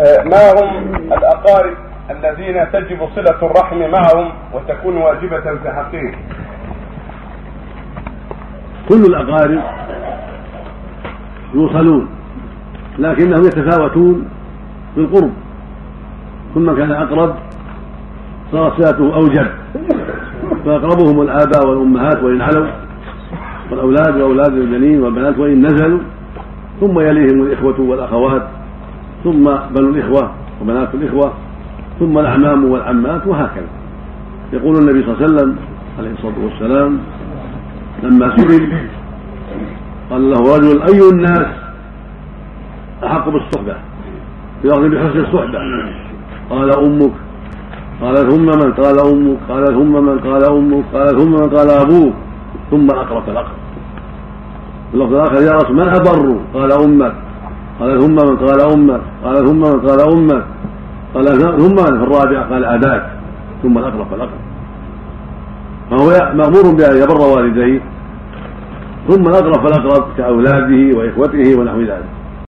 آه، ما هم الأقارب الذين تجب صلة الرحم معهم وتكون واجبة في حقهم كل الأقارب يوصلون لكنهم يتفاوتون في القرب ثم كان أقرب صارت صلته أوجب فأقربهم الآباء والأمهات وإن علوا والأولاد وأولاد البنين والبنات وإن نزلوا ثم يليهم الإخوة والأخوات. ثم بنو الإخوة وبنات الإخوة ثم الأعمام والعمات وهكذا. يقول النبي صلى الله عليه وسلم عليه الصلاة والسلام لما سئل قال له رجل أي الناس أحق بالصحبة؟ يأخذ بحسن الصحبة. قال أمك. قال ثم من؟ قال أمك. قال ثم من؟ قال أمك. قال ثم من؟ قال أبوك. ثم الأقرب. فالأقرب اللفظ الآخر يا رسول من أبر؟ قال أمك. قال ثم من قال أمك قال ثم من قال أمك قال ثم في الرابعة قال أباك ثم الأقرب فالأقرب فهو مأمور بأن يبر والديه ثم الأقرب فالأقرب كأولاده وإخوته ونحو ذلك.